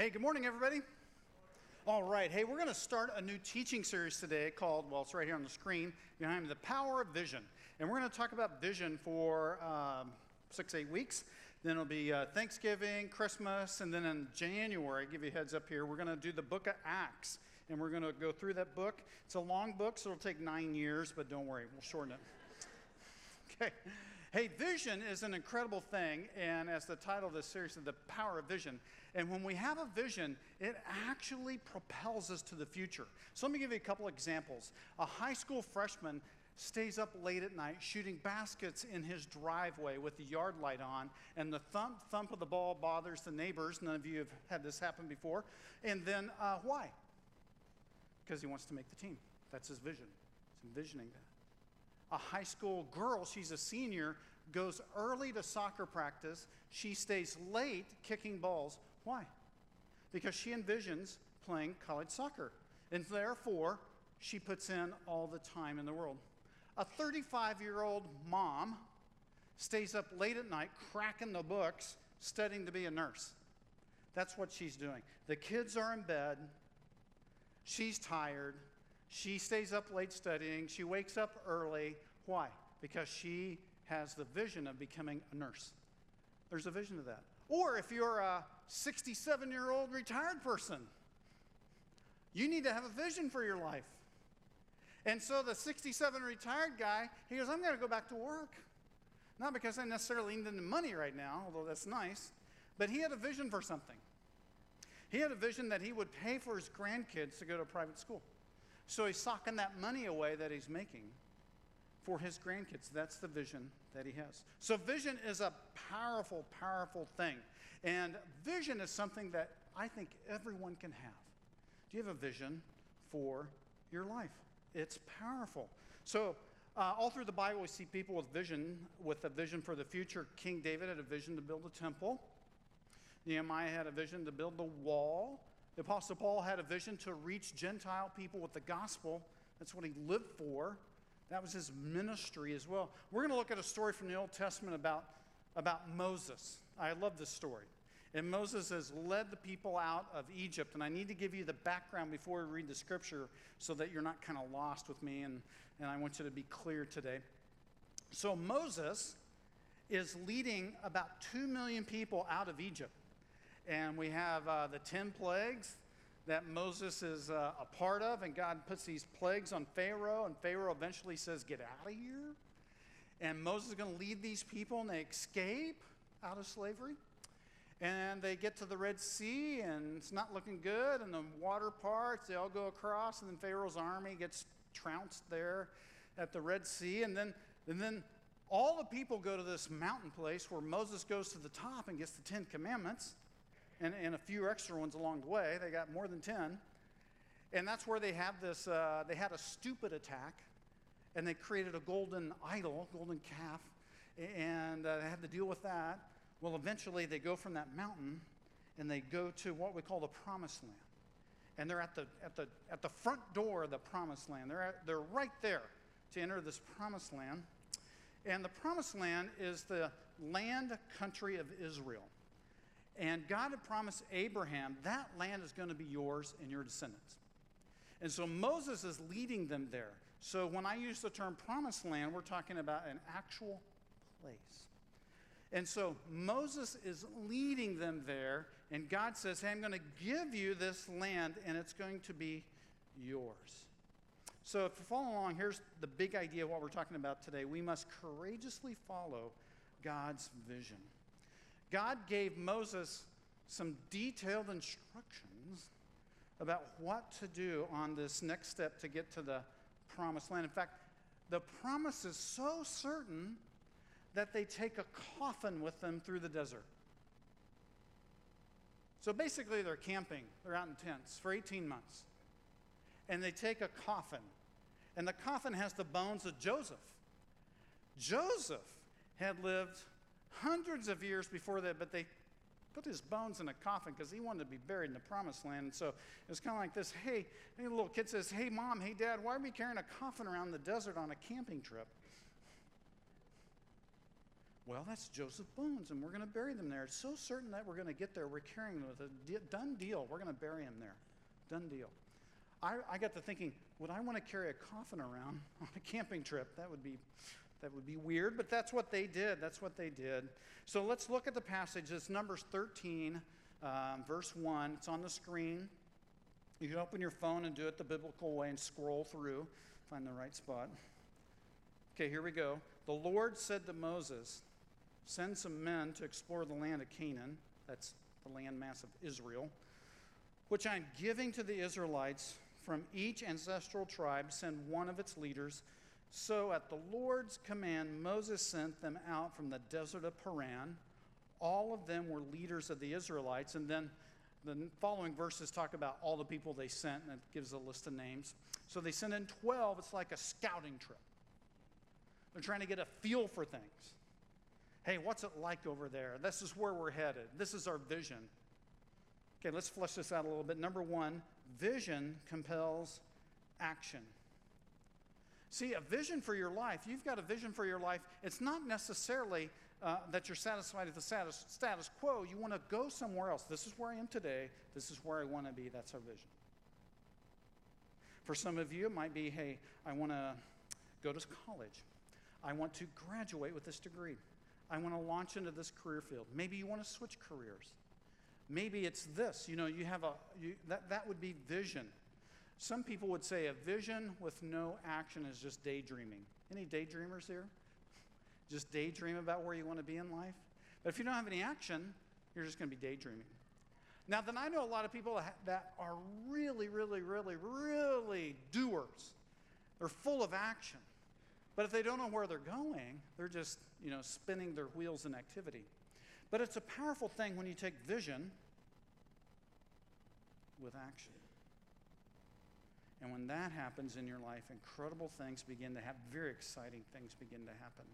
Hey, good morning, everybody. All right, hey, we're going to start a new teaching series today called, well, it's right here on the screen behind The Power of Vision. And we're going to talk about vision for um, six, eight weeks. Then it'll be uh, Thanksgiving, Christmas, and then in January, give you heads up here, we're going to do the book of Acts. And we're going to go through that book. It's a long book, so it'll take nine years, but don't worry, we'll shorten it. Okay. Hey, vision is an incredible thing, and as the title of this series is The Power of Vision. And when we have a vision, it actually propels us to the future. So let me give you a couple examples. A high school freshman stays up late at night shooting baskets in his driveway with the yard light on, and the thump thump of the ball bothers the neighbors. None of you have had this happen before. And then uh, why? Because he wants to make the team. That's his vision. He's envisioning that a high school girl, she's a senior, goes early to soccer practice. She stays late kicking balls. Why? Because she envisions playing college soccer. And therefore, she puts in all the time in the world. A 35 year old mom stays up late at night cracking the books, studying to be a nurse. That's what she's doing. The kids are in bed. She's tired. She stays up late studying. She wakes up early. Why? Because she has the vision of becoming a nurse. There's a vision of that. Or if you're a 67 year old retired person, you need to have a vision for your life. And so the 67 retired guy, he goes, I'm going to go back to work. Not because I necessarily need the money right now, although that's nice, but he had a vision for something. He had a vision that he would pay for his grandkids to go to private school. So he's socking that money away that he's making for his grandkids. That's the vision that he has. So, vision is a powerful, powerful thing. And vision is something that I think everyone can have. Do you have a vision for your life? It's powerful. So, uh, all through the Bible, we see people with vision, with a vision for the future. King David had a vision to build a temple. Nehemiah had a vision to build the wall. The Apostle Paul had a vision to reach Gentile people with the gospel. That's what he lived for. That was his ministry as well. We're going to look at a story from the Old Testament about, about Moses. I love this story. And Moses has led the people out of Egypt. And I need to give you the background before we read the scripture so that you're not kind of lost with me. And, and I want you to be clear today. So Moses is leading about 2 million people out of Egypt. And we have uh, the 10 plagues that Moses is uh, a part of, and God puts these plagues on Pharaoh, and Pharaoh eventually says, Get out of here. And Moses is going to lead these people, and they escape out of slavery. And they get to the Red Sea, and it's not looking good, and the water parts, they all go across, and then Pharaoh's army gets trounced there at the Red Sea. And then, and then all the people go to this mountain place where Moses goes to the top and gets the Ten Commandments and, and a few extra ones along the way. They got more than 10. And that's where they have this, uh, they had a stupid attack, and they created a golden idol, golden calf, and uh, they had to deal with that. Well, eventually they go from that mountain and they go to what we call the promised land. And they're at the, at the, at the front door of the promised land. They're, at, they're right there to enter this promised land. And the promised land is the land country of Israel. And God had promised Abraham that land is going to be yours and your descendants. And so Moses is leading them there. So when I use the term promised land, we're talking about an actual place. And so Moses is leading them there, and God says, Hey, I'm going to give you this land, and it's going to be yours. So if you follow along, here's the big idea of what we're talking about today. We must courageously follow God's vision. God gave Moses some detailed instructions about what to do on this next step to get to the promised land. In fact, the promise is so certain that they take a coffin with them through the desert. So basically, they're camping, they're out in tents for 18 months. And they take a coffin, and the coffin has the bones of Joseph. Joseph had lived hundreds of years before that, but they put his bones in a coffin because he wanted to be buried in the promised land. And so it was kind of like this hey, hey, little kid says, Hey, mom, hey, dad, why are we carrying a coffin around the desert on a camping trip? Well, that's Joseph's bones, and we're going to bury them there. It's so certain that we're going to get there. We're carrying them with a di- done deal. We're going to bury him there. Done deal. I, I got to thinking, would I want to carry a coffin around on a camping trip? That would be that would be weird, but that's what they did. That's what they did. So let's look at the passage. It's Numbers 13, um, verse 1. It's on the screen. You can open your phone and do it the biblical way and scroll through, find the right spot. Okay, here we go. The Lord said to Moses, Send some men to explore the land of Canaan. That's the landmass of Israel, which I'm giving to the Israelites from each ancestral tribe. Send one of its leaders so at the Lord's command, Moses sent them out from the desert of Paran. All of them were leaders of the Israelites. And then the following verses talk about all the people they sent, and it gives a list of names. So they sent in 12. It's like a scouting trip. They're trying to get a feel for things. Hey, what's it like over there? This is where we're headed. This is our vision. Okay, let's flesh this out a little bit. Number one, vision compels action. See, a vision for your life, you've got a vision for your life. It's not necessarily uh, that you're satisfied with the status, status quo. You want to go somewhere else. This is where I am today. This is where I want to be. That's our vision. For some of you, it might be hey, I want to go to college. I want to graduate with this degree. I want to launch into this career field. Maybe you want to switch careers. Maybe it's this. You know, you have a, you, that, that would be vision. Some people would say a vision with no action is just daydreaming. Any daydreamers here? Just daydream about where you want to be in life? But if you don't have any action, you're just going to be daydreaming. Now, then I know a lot of people that are really, really, really, really doers. They're full of action. But if they don't know where they're going, they're just, you know, spinning their wheels in activity. But it's a powerful thing when you take vision with action. And when that happens in your life, incredible things begin to happen, very exciting things begin to happen.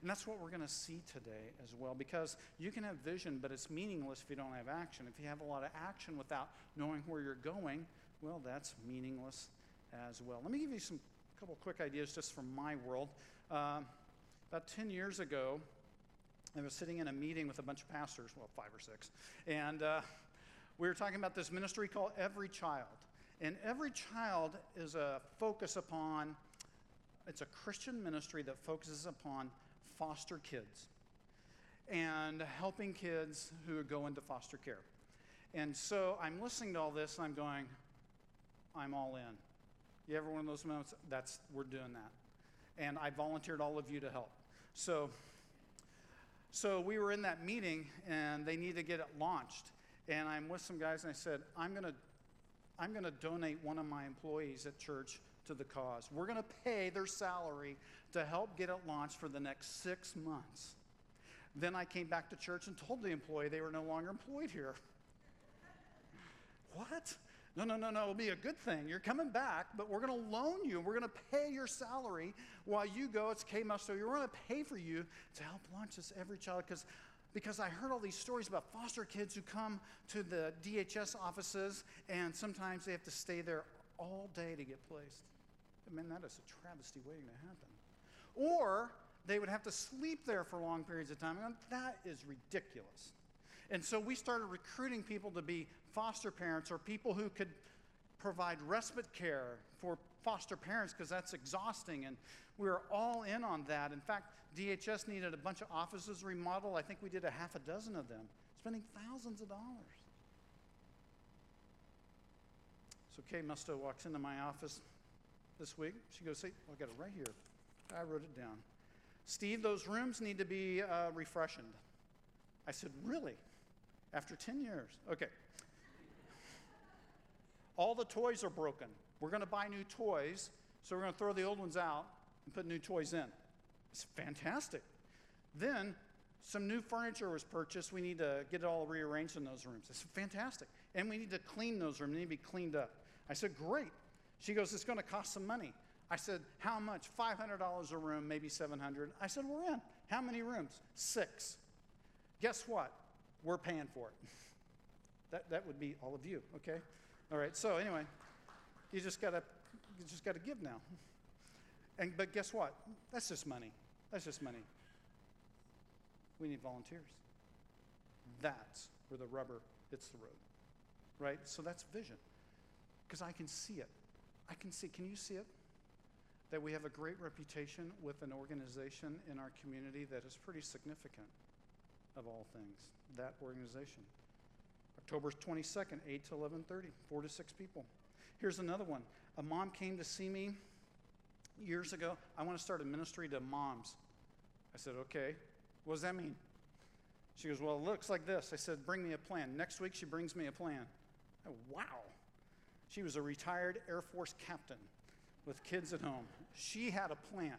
And that's what we're going to see today as well, because you can have vision, but it's meaningless if you don't have action. If you have a lot of action without knowing where you're going, well, that's meaningless as well. Let me give you some couple quick ideas just from my world. Uh, about 10 years ago, I was sitting in a meeting with a bunch of pastors, well, five or six, and uh, we were talking about this ministry called Every Child. And every child is a focus upon, it's a Christian ministry that focuses upon foster kids and helping kids who go into foster care. And so I'm listening to all this and I'm going, I'm all in. You ever one of those moments? That's we're doing that. And I volunteered all of you to help. So so we were in that meeting and they need to get it launched. And I'm with some guys and I said, I'm gonna I'm going to donate one of my employees at church to the cause. We're going to pay their salary to help get it launched for the next six months. Then I came back to church and told the employee they were no longer employed here. what? No, no, no, no, it'll be a good thing. You're coming back, but we're going to loan you. We're going to pay your salary while you go. It's Kay Musto. We're going to pay for you to help launch this every child because because I heard all these stories about foster kids who come to the DHS offices and sometimes they have to stay there all day to get placed. I mean, that is a travesty waiting to happen. Or they would have to sleep there for long periods of time. That is ridiculous. And so we started recruiting people to be foster parents or people who could provide respite care for foster parents because that's exhausting. And we were all in on that. In fact, DHS needed a bunch of offices remodeled. I think we did a half a dozen of them, spending thousands of dollars. So Kay Musto walks into my office this week. She goes, "Hey, well, I got it right here. I wrote it down. Steve, those rooms need to be uh, refreshened." I said, "Really? After 10 years? Okay." All the toys are broken. We're going to buy new toys, so we're going to throw the old ones out and put new toys in. It's fantastic. Then some new furniture was purchased. We need to get it all rearranged in those rooms. It's fantastic. And we need to clean those rooms. They need to be cleaned up. I said, Great. She goes, It's going to cost some money. I said, How much? $500 a room, maybe 700 I said, We're in. How many rooms? Six. Guess what? We're paying for it. that, that would be all of you, okay? All right, so anyway, you just gotta you just gotta give now. And but guess what? That's just money. That's just money. We need volunteers. That's where the rubber hits the road, right? So that's vision, because I can see it. I can see. Can you see it? That we have a great reputation with an organization in our community that is pretty significant, of all things. That organization. October 22nd, 8 to 11:30, four to six people. Here's another one. A mom came to see me years ago. I want to start a ministry to moms. I said, okay. What does that mean? She goes, well, it looks like this. I said, bring me a plan. Next week, she brings me a plan. Wow. She was a retired Air Force captain with kids at home. She had a plan.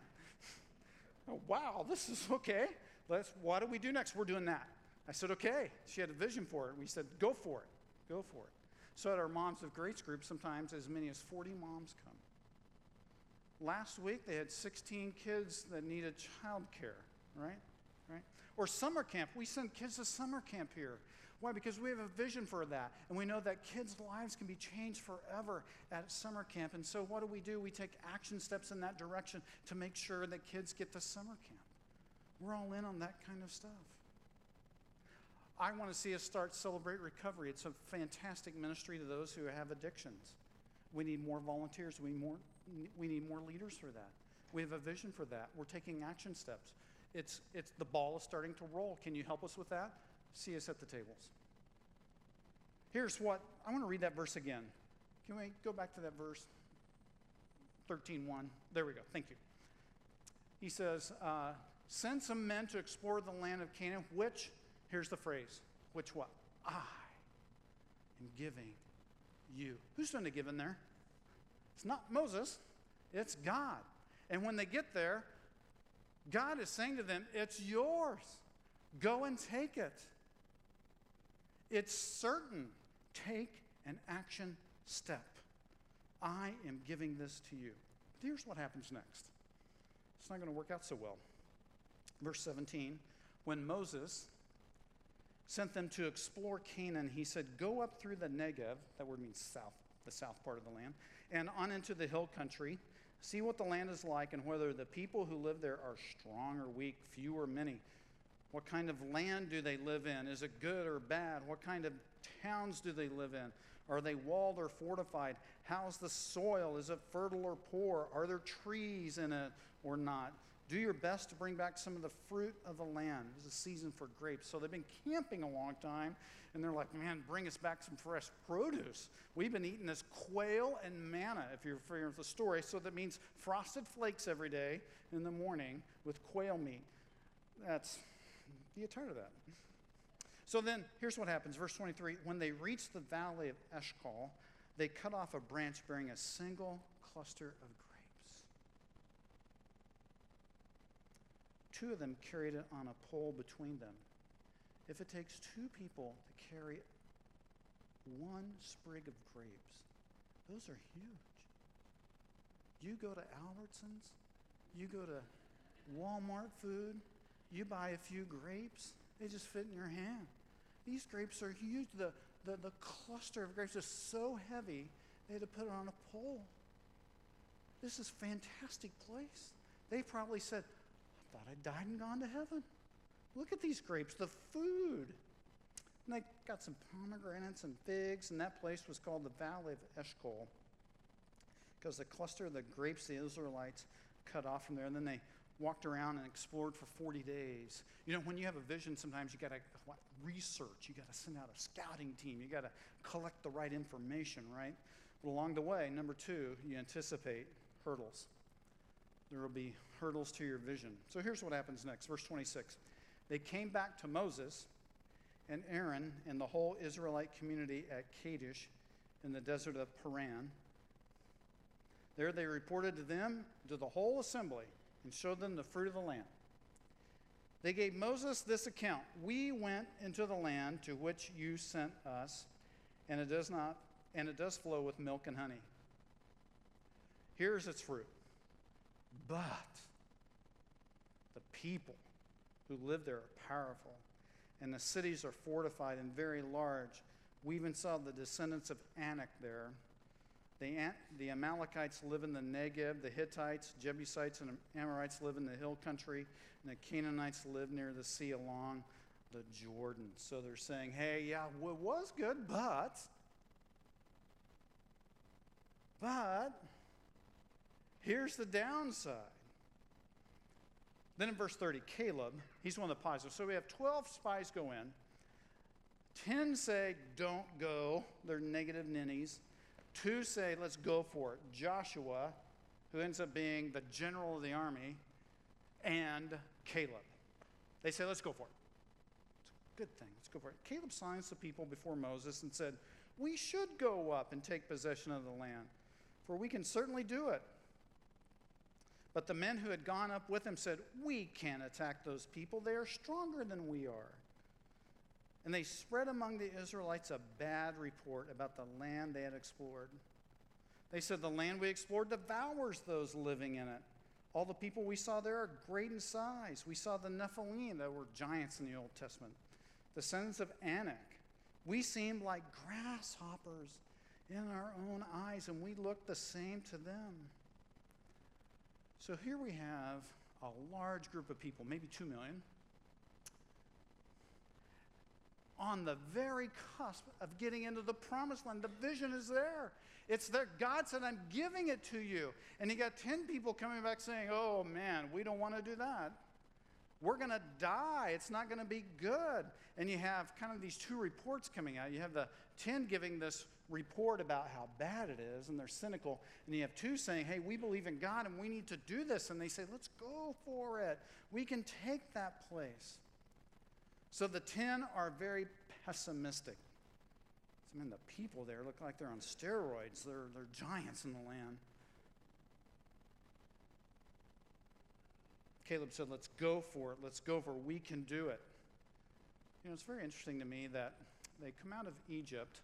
wow, this is okay. Let's, what do we do next? We're doing that. I said, okay. She had a vision for it. We said, go for it. Go for it. So at our Moms of Grace group, sometimes as many as 40 moms come. Last week, they had 16 kids that needed child care, right? Right? Or summer camp. We send kids to summer camp here. Why? Because we have a vision for that. And we know that kids' lives can be changed forever at summer camp. And so, what do we do? We take action steps in that direction to make sure that kids get to summer camp. We're all in on that kind of stuff. I want to see us start Celebrate Recovery. It's a fantastic ministry to those who have addictions. We need more volunteers. We, need more, we need more leaders for that. We have a vision for that. We're taking action steps. It's, it's the ball is starting to roll. Can you help us with that? See us at the tables. Here's what I want to read that verse again. Can we go back to that verse? 13.1. There we go. Thank you. He says, uh, Send some men to explore the land of Canaan, which Here's the phrase which what? I am giving you. Who's doing the giving there? It's not Moses, it's God. And when they get there, God is saying to them, It's yours. Go and take it. It's certain. Take an action step. I am giving this to you. Here's what happens next. It's not going to work out so well. Verse 17 When Moses sent them to explore Canaan, he said, Go up through the Negev, that word means south, the south part of the land, and on into the hill country. See what the land is like and whether the people who live there are strong or weak, few or many. What kind of land do they live in? Is it good or bad? What kind of towns do they live in? Are they walled or fortified? How's the soil? Is it fertile or poor? Are there trees in it or not? Do your best to bring back some of the fruit of the land. It's a season for grapes. So they've been camping a long time, and they're like, man, bring us back some fresh produce. We've been eating this quail and manna, if you're familiar with the story. So that means frosted flakes every day in the morning with quail meat. That's, get tired of that. So then, here's what happens. Verse 23 When they reached the valley of Eshcol, they cut off a branch bearing a single cluster of Two of them carried it on a pole between them. If it takes two people to carry one sprig of grapes, those are huge. You go to Albertsons, you go to Walmart food, you buy a few grapes, they just fit in your hand. These grapes are huge. The, the, the cluster of grapes is so heavy, they had to put it on a pole. This is a fantastic place. They probably said, thought I'd died and gone to heaven. Look at these grapes, the food. And they got some pomegranates and figs, and that place was called the Valley of Eshcol because the cluster of the grapes the Israelites cut off from there, and then they walked around and explored for 40 days. You know, when you have a vision, sometimes you got to research, you got to send out a scouting team, you got to collect the right information, right? But along the way, number two, you anticipate hurdles. There will be hurdles to your vision. So here's what happens next. Verse 26. They came back to Moses and Aaron and the whole Israelite community at Kadesh in the desert of Paran. There they reported to them, to the whole assembly, and showed them the fruit of the land. They gave Moses this account We went into the land to which you sent us, and it does not and it does flow with milk and honey. Here's its fruit. But the people who live there are powerful, and the cities are fortified and very large. We even saw the descendants of Anak there. The, An- the Amalekites live in the Negev, the Hittites, Jebusites, and Amorites live in the hill country, and the Canaanites live near the sea along the Jordan. So they're saying, hey, yeah, it was good, but, but, here's the downside. Then in verse 30, Caleb, he's one of the positive. So we have 12 spies go in. 10 say, don't go. They're negative ninnies. Two say, let's go for it. Joshua, who ends up being the general of the army, and Caleb. They say, let's go for it. It's a good thing. Let's go for it. Caleb signs the people before Moses and said, We should go up and take possession of the land, for we can certainly do it. But the men who had gone up with him said, We can't attack those people. They are stronger than we are. And they spread among the Israelites a bad report about the land they had explored. They said, The land we explored devours those living in it. All the people we saw there are great in size. We saw the Nephilim, that were giants in the Old Testament, the sons of Anak. We seemed like grasshoppers in our own eyes, and we looked the same to them. So here we have a large group of people, maybe two million, on the very cusp of getting into the promised land. The vision is there. It's there. God said, I'm giving it to you. And you got 10 people coming back saying, Oh man, we don't want to do that. We're going to die. It's not going to be good. And you have kind of these two reports coming out. You have the 10 giving this report about how bad it is, and they're cynical. And you have two saying, Hey, we believe in God and we need to do this. And they say, Let's go for it. We can take that place. So the 10 are very pessimistic. I mean, the people there look like they're on steroids, they're, they're giants in the land. Caleb said, Let's go for it. Let's go for it. We can do it. You know, it's very interesting to me that they come out of Egypt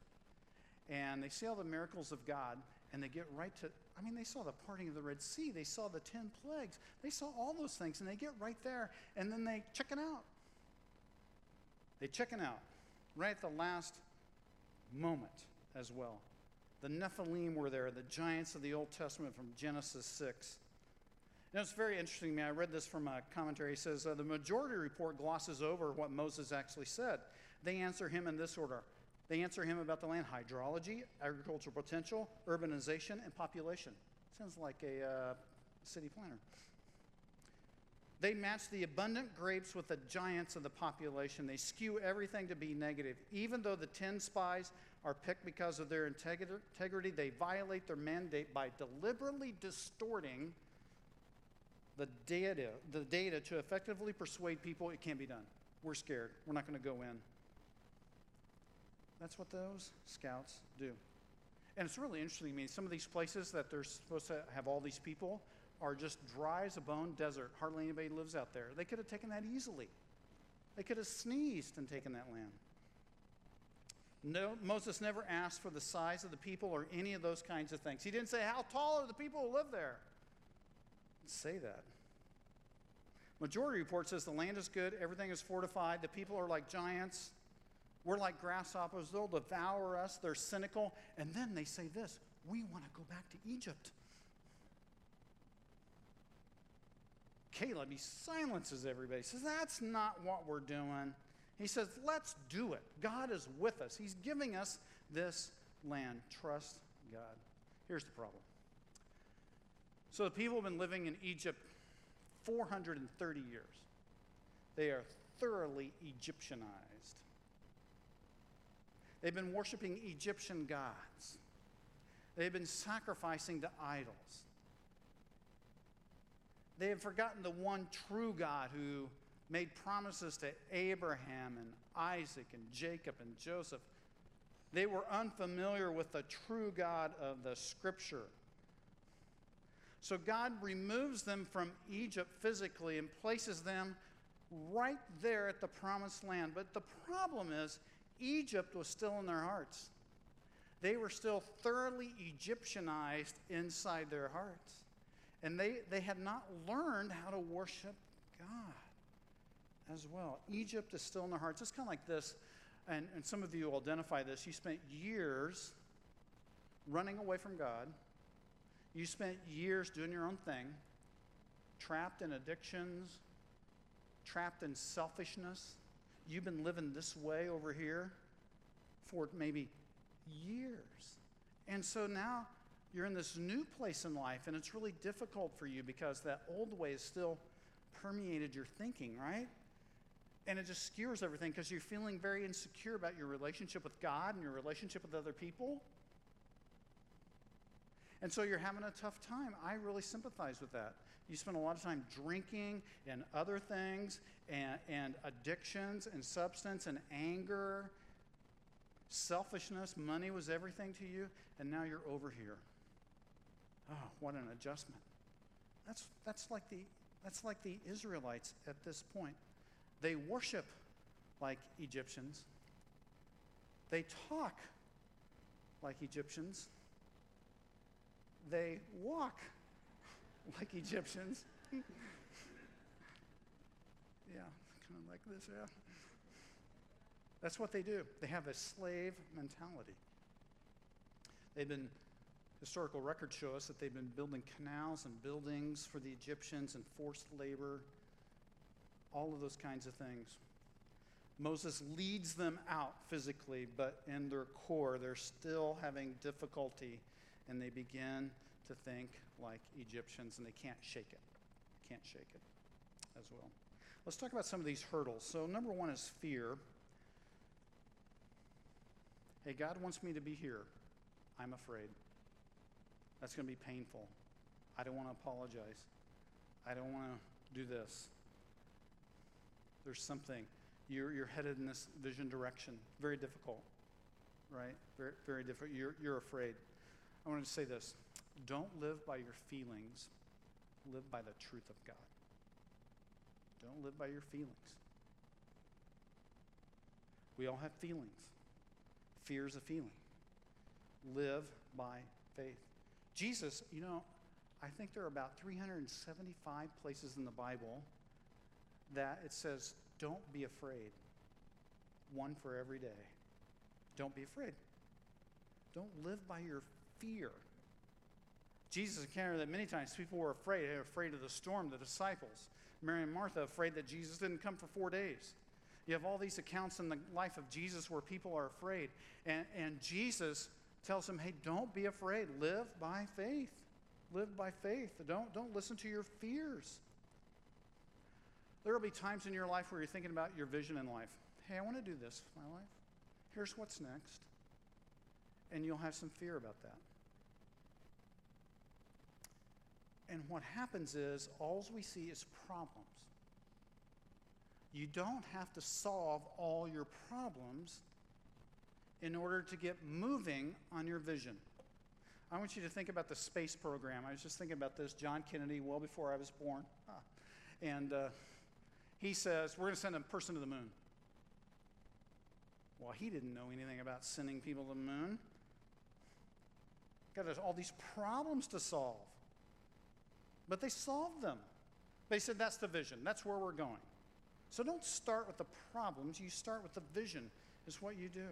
and they see all the miracles of God and they get right to, I mean, they saw the parting of the Red Sea, they saw the 10 plagues, they saw all those things and they get right there and then they check it out. They chicken out right at the last moment as well. The Nephilim were there, the giants of the Old Testament from Genesis 6. You know, it's very interesting to me. I read this from a commentary. It says uh, the majority report glosses over what Moses actually said. They answer him in this order they answer him about the land hydrology, agricultural potential, urbanization, and population. Sounds like a uh, city planner. They match the abundant grapes with the giants of the population. They skew everything to be negative. Even though the 10 spies are picked because of their integrity, they violate their mandate by deliberately distorting the data, the data to effectively persuade people it can't be done. We're scared. We're not going to go in. That's what those scouts do. And it's really interesting to me. Some of these places that they're supposed to have all these people, are just dry as a bone desert. Hardly anybody lives out there. They could have taken that easily. They could have sneezed and taken that land. No, Moses never asked for the size of the people or any of those kinds of things. He didn't say, How tall are the people who live there? say that. Majority report says the land is good, everything is fortified, the people are like giants, we're like grasshoppers, they'll devour us, they're cynical. And then they say this we want to go back to Egypt. Caleb, he silences everybody. He says, That's not what we're doing. He says, Let's do it. God is with us. He's giving us this land. Trust God. Here's the problem. So the people have been living in Egypt 430 years. They are thoroughly Egyptianized. They've been worshiping Egyptian gods. They've been sacrificing to idols. They have forgotten the one true God who made promises to Abraham and Isaac and Jacob and Joseph. They were unfamiliar with the true God of the scripture. So God removes them from Egypt physically and places them right there at the promised land. But the problem is, Egypt was still in their hearts. They were still thoroughly Egyptianized inside their hearts. And they, they had not learned how to worship God as well. Egypt is still in their hearts. It's kind of like this, and, and some of you will identify this. You spent years running away from God. You spent years doing your own thing, trapped in addictions, trapped in selfishness. You've been living this way over here for maybe years. And so now you're in this new place in life, and it's really difficult for you because that old way has still permeated your thinking, right? And it just skewers everything because you're feeling very insecure about your relationship with God and your relationship with other people. And so you're having a tough time. I really sympathize with that. You spend a lot of time drinking and other things and, and addictions and substance and anger, selfishness, money was everything to you, and now you're over here. Oh, what an adjustment. That's, that's, like the, that's like the Israelites at this point. They worship like Egyptians, they talk like Egyptians, they walk like Egyptians. yeah, kind of like this, yeah. That's what they do. They have a slave mentality. They've been, historical records show us that they've been building canals and buildings for the Egyptians and forced labor, all of those kinds of things. Moses leads them out physically, but in their core, they're still having difficulty and they begin to think like Egyptians and they can't shake it. Can't shake it as well. Let's talk about some of these hurdles. So, number one is fear. Hey, God wants me to be here. I'm afraid. That's going to be painful. I don't want to apologize. I don't want to do this. There's something. You're, you're headed in this vision direction. Very difficult, right? Very, very difficult. You're, you're afraid. I want to say this don't live by your feelings, live by the truth of God. Don't live by your feelings. We all have feelings. Fear is a feeling. Live by faith. Jesus, you know, I think there are about 375 places in the Bible that it says, don't be afraid. One for every day. Don't be afraid. Don't live by your fear. Jesus encountered that many times. People were afraid. They were afraid of the storm, the disciples. Mary and Martha afraid that Jesus didn't come for four days. You have all these accounts in the life of Jesus where people are afraid. And, and Jesus tells them, hey, don't be afraid. Live by faith. Live by faith. Don't, don't listen to your fears. There will be times in your life where you're thinking about your vision in life. Hey, I want to do this with my life. Here's what's next. And you'll have some fear about that. And what happens is, all we see is problems. You don't have to solve all your problems in order to get moving on your vision. I want you to think about the space program. I was just thinking about this. John Kennedy, well before I was born. Ah. And uh, he says, We're going to send a person to the moon. Well, he didn't know anything about sending people to the moon. God, there's all these problems to solve. But they solved them. They said, that's the vision. That's where we're going. So don't start with the problems. You start with the vision, is what you do.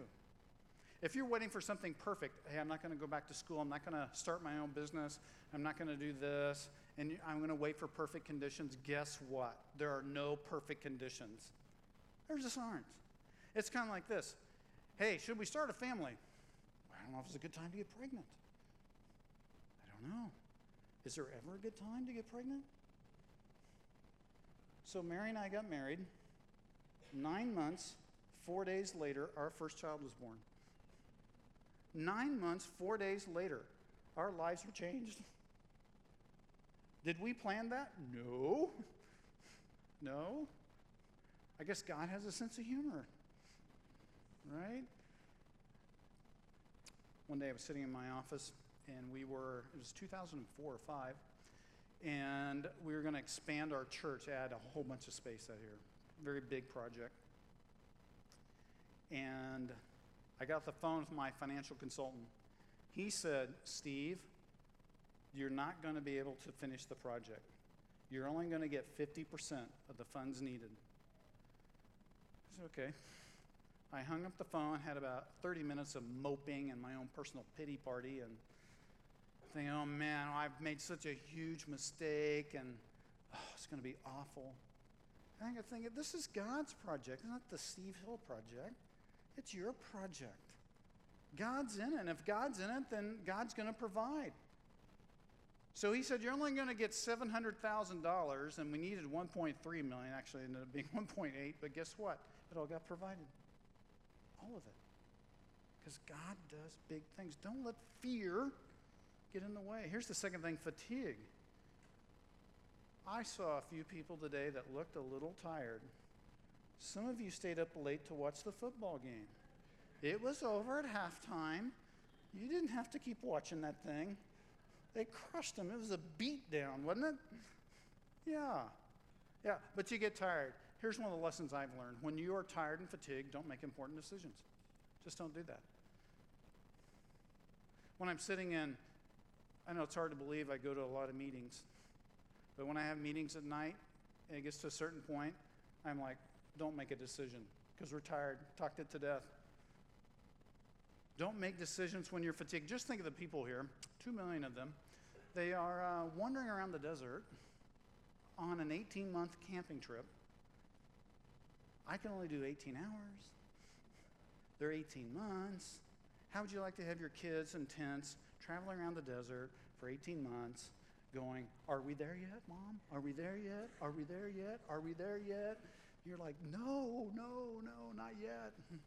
If you're waiting for something perfect, hey, I'm not going to go back to school. I'm not going to start my own business. I'm not going to do this. And I'm going to wait for perfect conditions. Guess what? There are no perfect conditions. There just aren't. It's kind of like this Hey, should we start a family? I don't know if it's a good time to get pregnant. I don't know. Is there ever a good time to get pregnant? So, Mary and I got married. Nine months, four days later, our first child was born. Nine months, four days later, our lives were changed. Did we plan that? No. No. I guess God has a sense of humor, right? One day I was sitting in my office and we were, it was 2004 or 5, and we were going to expand our church, add a whole bunch of space out here. Very big project. And I got the phone with my financial consultant. He said, Steve, you're not going to be able to finish the project. You're only going to get 50% of the funds needed. I said, okay. I hung up the phone, had about 30 minutes of moping and my own personal pity party, and oh man, I've made such a huge mistake, and oh, it's going to be awful. I think I think this is God's project, it's not the Steve Hill project. It's your project. God's in it. And if God's in it, then God's going to provide. So he said, You're only going to get $700,000, and we needed 1.3 million. Actually, ended up being 1.8, but guess what? It all got provided. All of it. Because God does big things. Don't let fear get in the way. Here's the second thing fatigue. I saw a few people today that looked a little tired. Some of you stayed up late to watch the football game. It was over at halftime. You didn't have to keep watching that thing. They crushed them. It was a beat down, wasn't it? Yeah. Yeah, but you get tired. Here's one of the lessons I've learned. When you are tired and fatigued, don't make important decisions. Just don't do that. When I'm sitting in, I know it's hard to believe I go to a lot of meetings, but when I have meetings at night, and it gets to a certain point, I'm like, don't make a decision because we're tired, talked it to death. Don't make decisions when you're fatigued. Just think of the people here, two million of them. They are uh, wandering around the desert on an 18 month camping trip. I can only do 18 hours. They're 18 months. How would you like to have your kids in tents traveling around the desert for 18 months going, Are we there yet, mom? Are we there yet? Are we there yet? Are we there yet? You're like, No, no, no, not yet.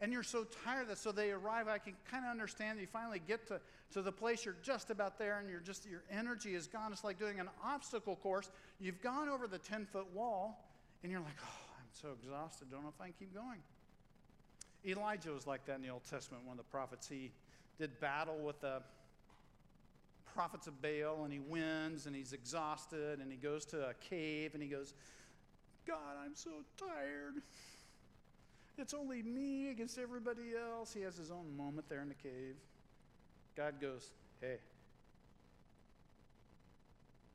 and you're so tired that so they arrive i can kind of understand you finally get to, to the place you're just about there and you're just your energy is gone it's like doing an obstacle course you've gone over the 10 foot wall and you're like oh i'm so exhausted don't know if i can keep going elijah was like that in the old testament one of the prophets he did battle with the prophets of baal and he wins and he's exhausted and he goes to a cave and he goes god i'm so tired it's only me against everybody else. He has his own moment there in the cave. God goes, Hey,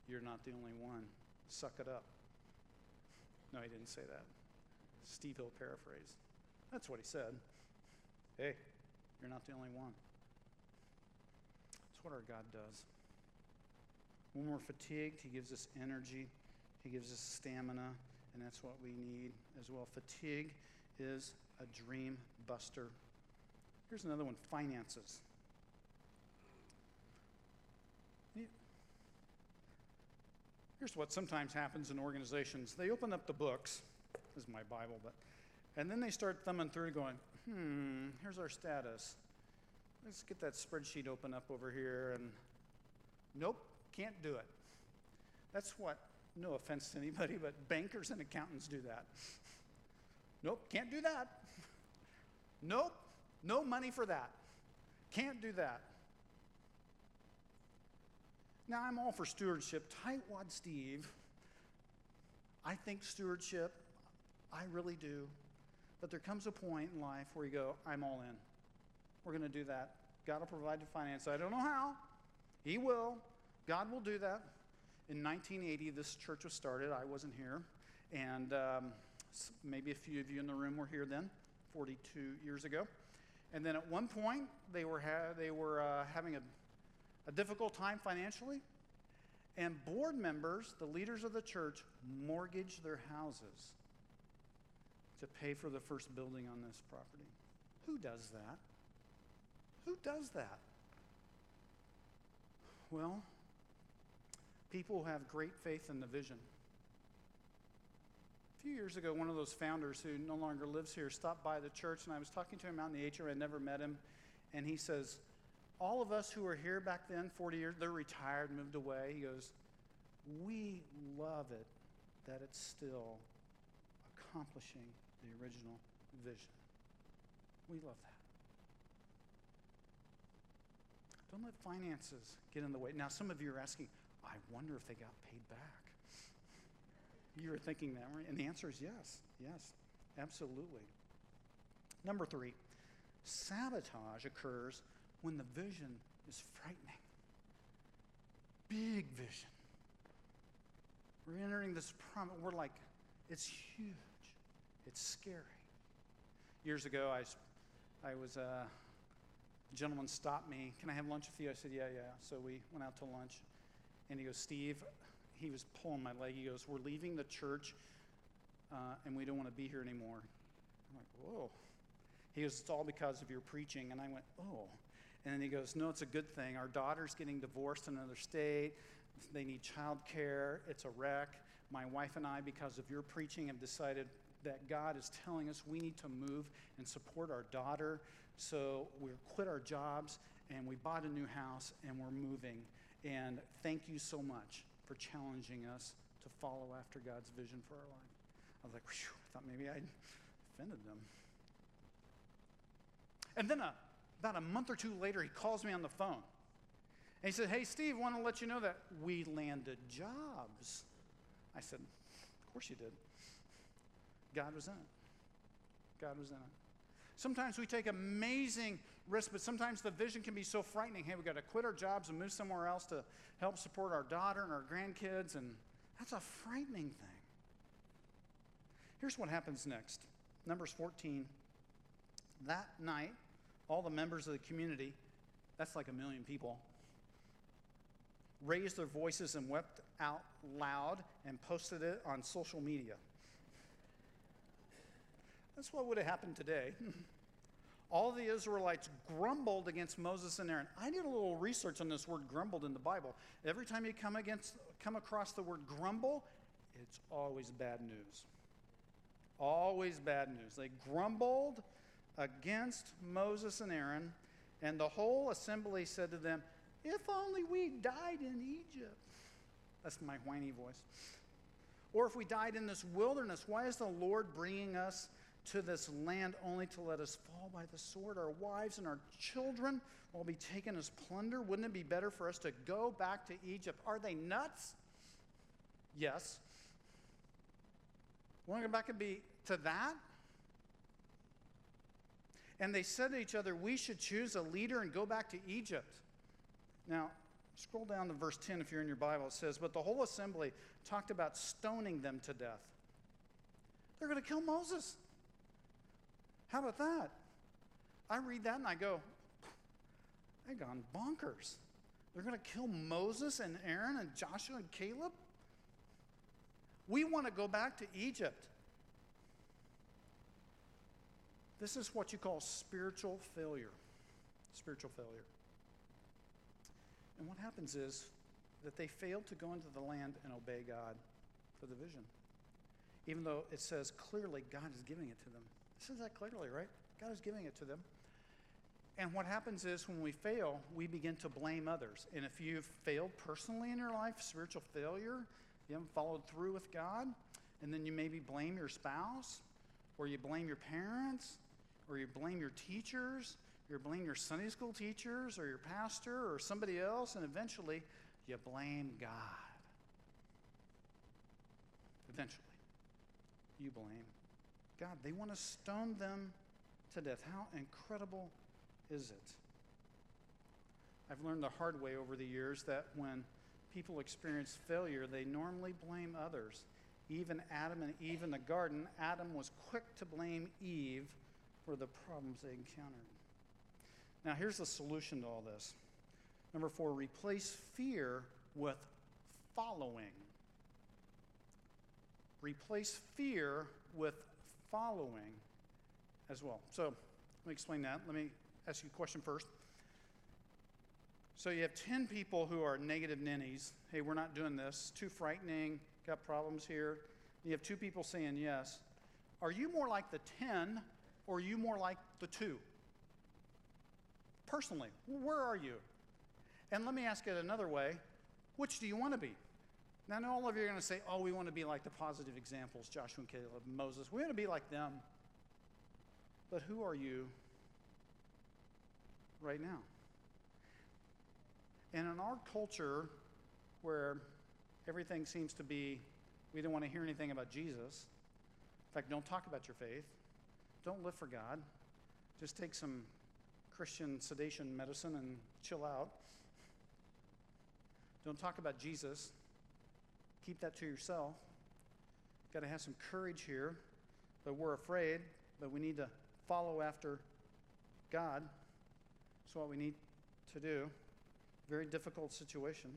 you're not the only one. Suck it up. No, he didn't say that. Steve Hill paraphrased. That's what he said. Hey, you're not the only one. That's what our God does. When we're fatigued, He gives us energy, He gives us stamina, and that's what we need as well. Fatigue is a dream buster. Here's another one finances. Here's what sometimes happens in organizations they open up the books, this is my Bible, but, and then they start thumbing through going, hmm, here's our status. Let's get that spreadsheet open up over here, and nope, can't do it. That's what, no offense to anybody, but bankers and accountants do that. Nope, can't do that. Nope, no money for that. Can't do that. Now, I'm all for stewardship. Tightwad Steve, I think stewardship, I really do. But there comes a point in life where you go, I'm all in. We're going to do that. God will provide the finance. I don't know how. He will. God will do that. In 1980, this church was started. I wasn't here. And um, maybe a few of you in the room were here then, 42 years ago. And then at one point, they were, ha- they were uh, having a, a difficult time financially. And board members, the leaders of the church, mortgaged their houses to pay for the first building on this property. Who does that? Who does that? Well, people have great faith in the vision A few years ago, one of those founders who no longer lives here stopped by the church, and I was talking to him out in the atrium. I never met him. And he says, All of us who were here back then, 40 years, they're retired, moved away. He goes, We love it that it's still accomplishing the original vision. We love that. Don't let finances get in the way. Now, some of you are asking, I wonder if they got paid back. You're thinking that, right? And the answer is yes, yes, absolutely. Number three, sabotage occurs when the vision is frightening. Big vision. We're entering this promise. We're like, it's huge. It's scary. Years ago, I was, uh, a gentleman stopped me. Can I have lunch with you? I said, Yeah, yeah. So we went out to lunch. And he goes, Steve, he was pulling my leg. He goes, We're leaving the church uh, and we don't want to be here anymore. I'm like, Whoa. He goes, It's all because of your preaching. And I went, Oh. And then he goes, No, it's a good thing. Our daughter's getting divorced in another state. They need child care. It's a wreck. My wife and I, because of your preaching, have decided that God is telling us we need to move and support our daughter. So we quit our jobs and we bought a new house and we're moving. And thank you so much for challenging us to follow after God's vision for our life. I was like, Whew, I thought maybe I'd offended them. And then a, about a month or two later, he calls me on the phone. And he said, Hey, Steve, want to let you know that we landed jobs. I said, Of course you did. God was in it. God was in it. Sometimes we take amazing risks, but sometimes the vision can be so frightening. Hey, we've got to quit our jobs and move somewhere else to help support our daughter and our grandkids, and that's a frightening thing. Here's what happens next Numbers 14. That night, all the members of the community, that's like a million people, raised their voices and wept out loud and posted it on social media. That's what would have happened today. All the Israelites grumbled against Moses and Aaron. I did a little research on this word grumbled in the Bible. Every time you come against come across the word grumble, it's always bad news. Always bad news. They grumbled against Moses and Aaron, and the whole assembly said to them, If only we died in Egypt. That's my whiny voice. Or if we died in this wilderness, why is the Lord bringing us to this land only to let us fall by the sword? Our wives and our children will be taken as plunder. Wouldn't it be better for us to go back to Egypt? Are they nuts? Yes. Want to go back and be to that? And they said to each other, We should choose a leader and go back to Egypt. Now, scroll down to verse 10 if you're in your Bible. It says, But the whole assembly talked about stoning them to death. They're going to kill Moses. How about that? I read that and I go, they've gone bonkers. They're going to kill Moses and Aaron and Joshua and Caleb? We want to go back to Egypt. This is what you call spiritual failure. Spiritual failure. And what happens is that they failed to go into the land and obey God for the vision. Even though it says clearly God is giving it to them. Says that clearly, right? God is giving it to them. And what happens is when we fail, we begin to blame others. And if you've failed personally in your life, spiritual failure, you haven't followed through with God, and then you maybe blame your spouse, or you blame your parents, or you blame your teachers, you blame your Sunday school teachers, or your pastor, or somebody else, and eventually you blame God. Eventually, you blame God. They want to stone them to death. How incredible is it? I've learned the hard way over the years that when people experience failure, they normally blame others. Even Adam and Eve in the garden, Adam was quick to blame Eve for the problems they encountered. Now, here's the solution to all this. Number four, replace fear with following. Replace fear with following as well. So, let me explain that. Let me ask you a question first. So, you have 10 people who are negative ninnies. Hey, we're not doing this. Too frightening. Got problems here. You have two people saying yes. Are you more like the 10 or are you more like the two? Personally, where are you? And let me ask it another way which do you want to be? Now, I all of you are going to say, oh, we want to be like the positive examples Joshua and Caleb, Moses. We want to be like them. But who are you right now? And in our culture, where everything seems to be, we don't want to hear anything about Jesus. In fact, don't talk about your faith. Don't live for God. Just take some Christian sedation medicine and chill out. Don't talk about Jesus. Keep that to yourself. Got to have some courage here but we're afraid, but we need to follow after God. That's what we need to do. Very difficult situation.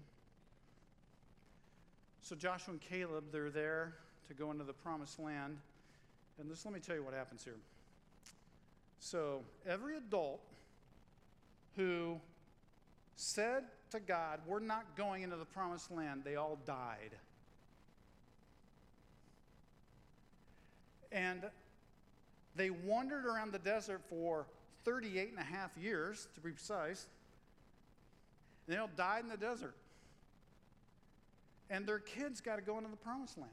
So Joshua and Caleb, they're there to go into the promised land. And just let me tell you what happens here. So every adult who said to God, We're not going into the promised land, they all died. And they wandered around the desert for 38 and a half years, to be precise. And they all died in the desert. And their kids got to go into the promised land.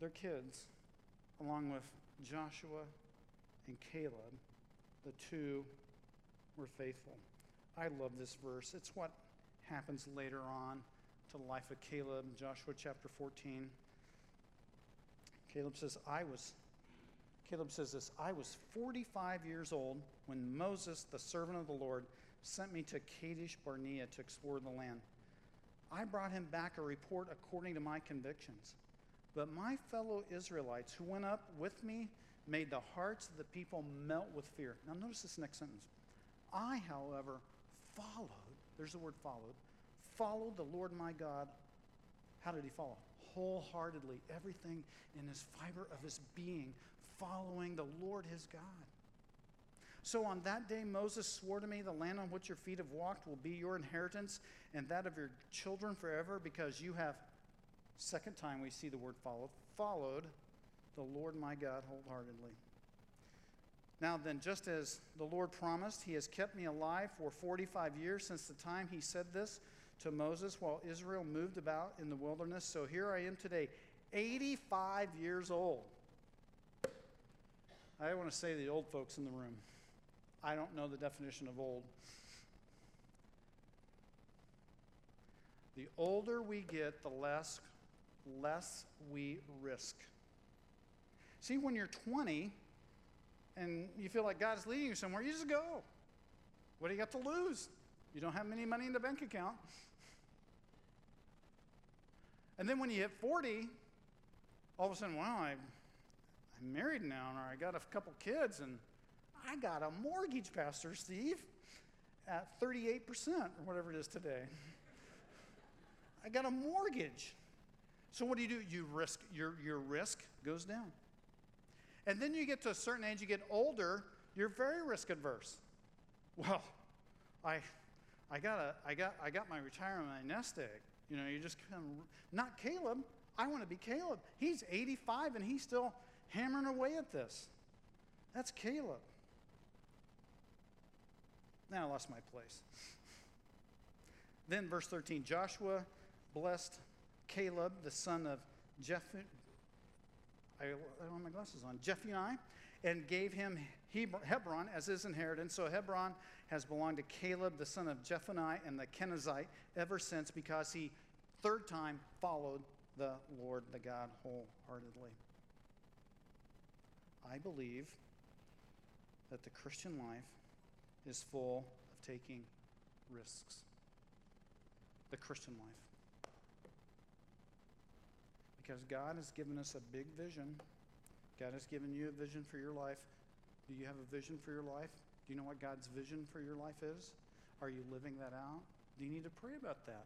Their kids, along with Joshua and Caleb, the two were faithful. I love this verse. It's what happens later on to the life of Caleb, Joshua chapter 14. Caleb says, I was, Caleb says this, I was 45 years old when Moses, the servant of the Lord, sent me to Kadesh Barnea to explore the land. I brought him back a report according to my convictions. But my fellow Israelites who went up with me made the hearts of the people melt with fear. Now, notice this next sentence. I, however, followed, there's the word followed, followed the Lord my God. How did he follow? Wholeheartedly, everything in his fiber of his being, following the Lord his God. So on that day, Moses swore to me, The land on which your feet have walked will be your inheritance and that of your children forever, because you have, second time we see the word followed, followed the Lord my God wholeheartedly. Now then, just as the Lord promised, he has kept me alive for 45 years since the time he said this to Moses while Israel moved about in the wilderness. So here I am today, 85 years old. I want to say the old folks in the room, I don't know the definition of old. The older we get, the less, less we risk. See, when you're 20 and you feel like God is leading you somewhere, you just go. What do you got to lose? You don't have any money in the bank account. And then when you hit 40, all of a sudden, wow, I, I'm married now, or I got a couple kids, and I got a mortgage, Pastor Steve, at 38% or whatever it is today. I got a mortgage. So what do you do? You risk your, your risk goes down. And then you get to a certain age, you get older, you're very risk adverse. Well, I I got a I got I got my retirement my nest egg. You know, you just kind of not Caleb. I want to be Caleb. He's 85 and he's still hammering away at this. That's Caleb. Now I lost my place. Then, verse 13 Joshua blessed Caleb, the son of Jephunneh. I, don't have my glasses on. Jephunneh, and I, and gave him Hebron as his inheritance. So Hebron has belonged to Caleb, the son of Jephunneh, and the Kenizzite ever since because he, third time, followed the Lord, the God, wholeheartedly. I believe that the Christian life is full of taking risks. The Christian life. Because God has given us a big vision. God has given you a vision for your life. Do you have a vision for your life? Do you know what God's vision for your life is? Are you living that out? Do you need to pray about that?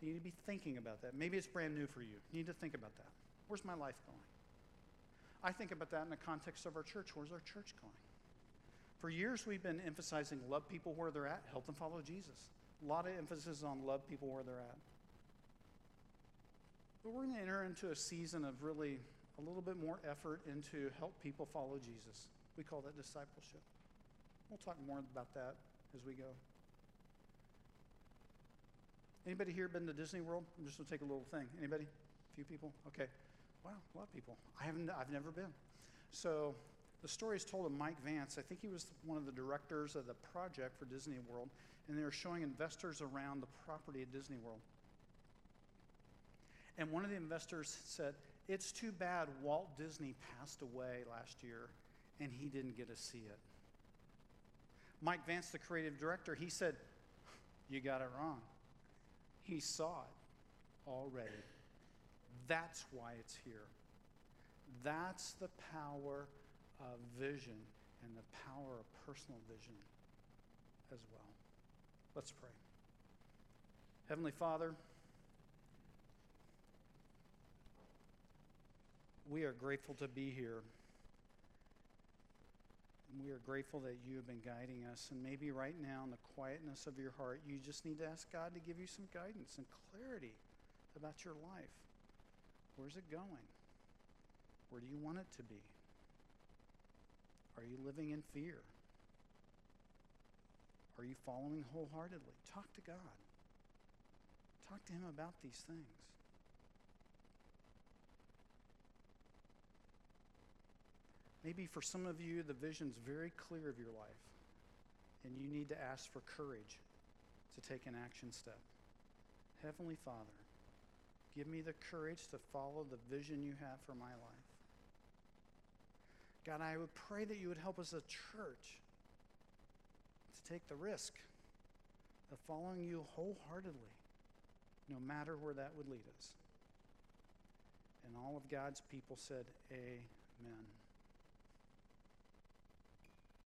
You need to be thinking about that. Maybe it's brand new for you. You need to think about that. Where's my life going? I think about that in the context of our church. Where's our church going? For years, we've been emphasizing love people where they're at, help them follow Jesus. A lot of emphasis on love people where they're at. But we're going to enter into a season of really a little bit more effort into help people follow Jesus. We call that discipleship. We'll talk more about that as we go. Anybody here been to Disney World? I'm just to take a little thing. Anybody? A few people? Okay. Wow, a lot of people. I haven't, I've never been. So the story is told of Mike Vance. I think he was one of the directors of the project for Disney World, and they were showing investors around the property at Disney World. And one of the investors said, It's too bad Walt Disney passed away last year and he didn't get to see it. Mike Vance, the creative director, he said, You got it wrong. He saw it already. That's why it's here. That's the power of vision and the power of personal vision as well. Let's pray. Heavenly Father, we are grateful to be here. We are grateful that you have been guiding us. And maybe right now, in the quietness of your heart, you just need to ask God to give you some guidance and clarity about your life. Where's it going? Where do you want it to be? Are you living in fear? Are you following wholeheartedly? Talk to God. Talk to Him about these things. Maybe for some of you, the vision's very clear of your life, and you need to ask for courage to take an action step. Heavenly Father, give me the courage to follow the vision you have for my life. God, I would pray that you would help us as a church to take the risk of following you wholeheartedly, no matter where that would lead us. And all of God's people said, Amen.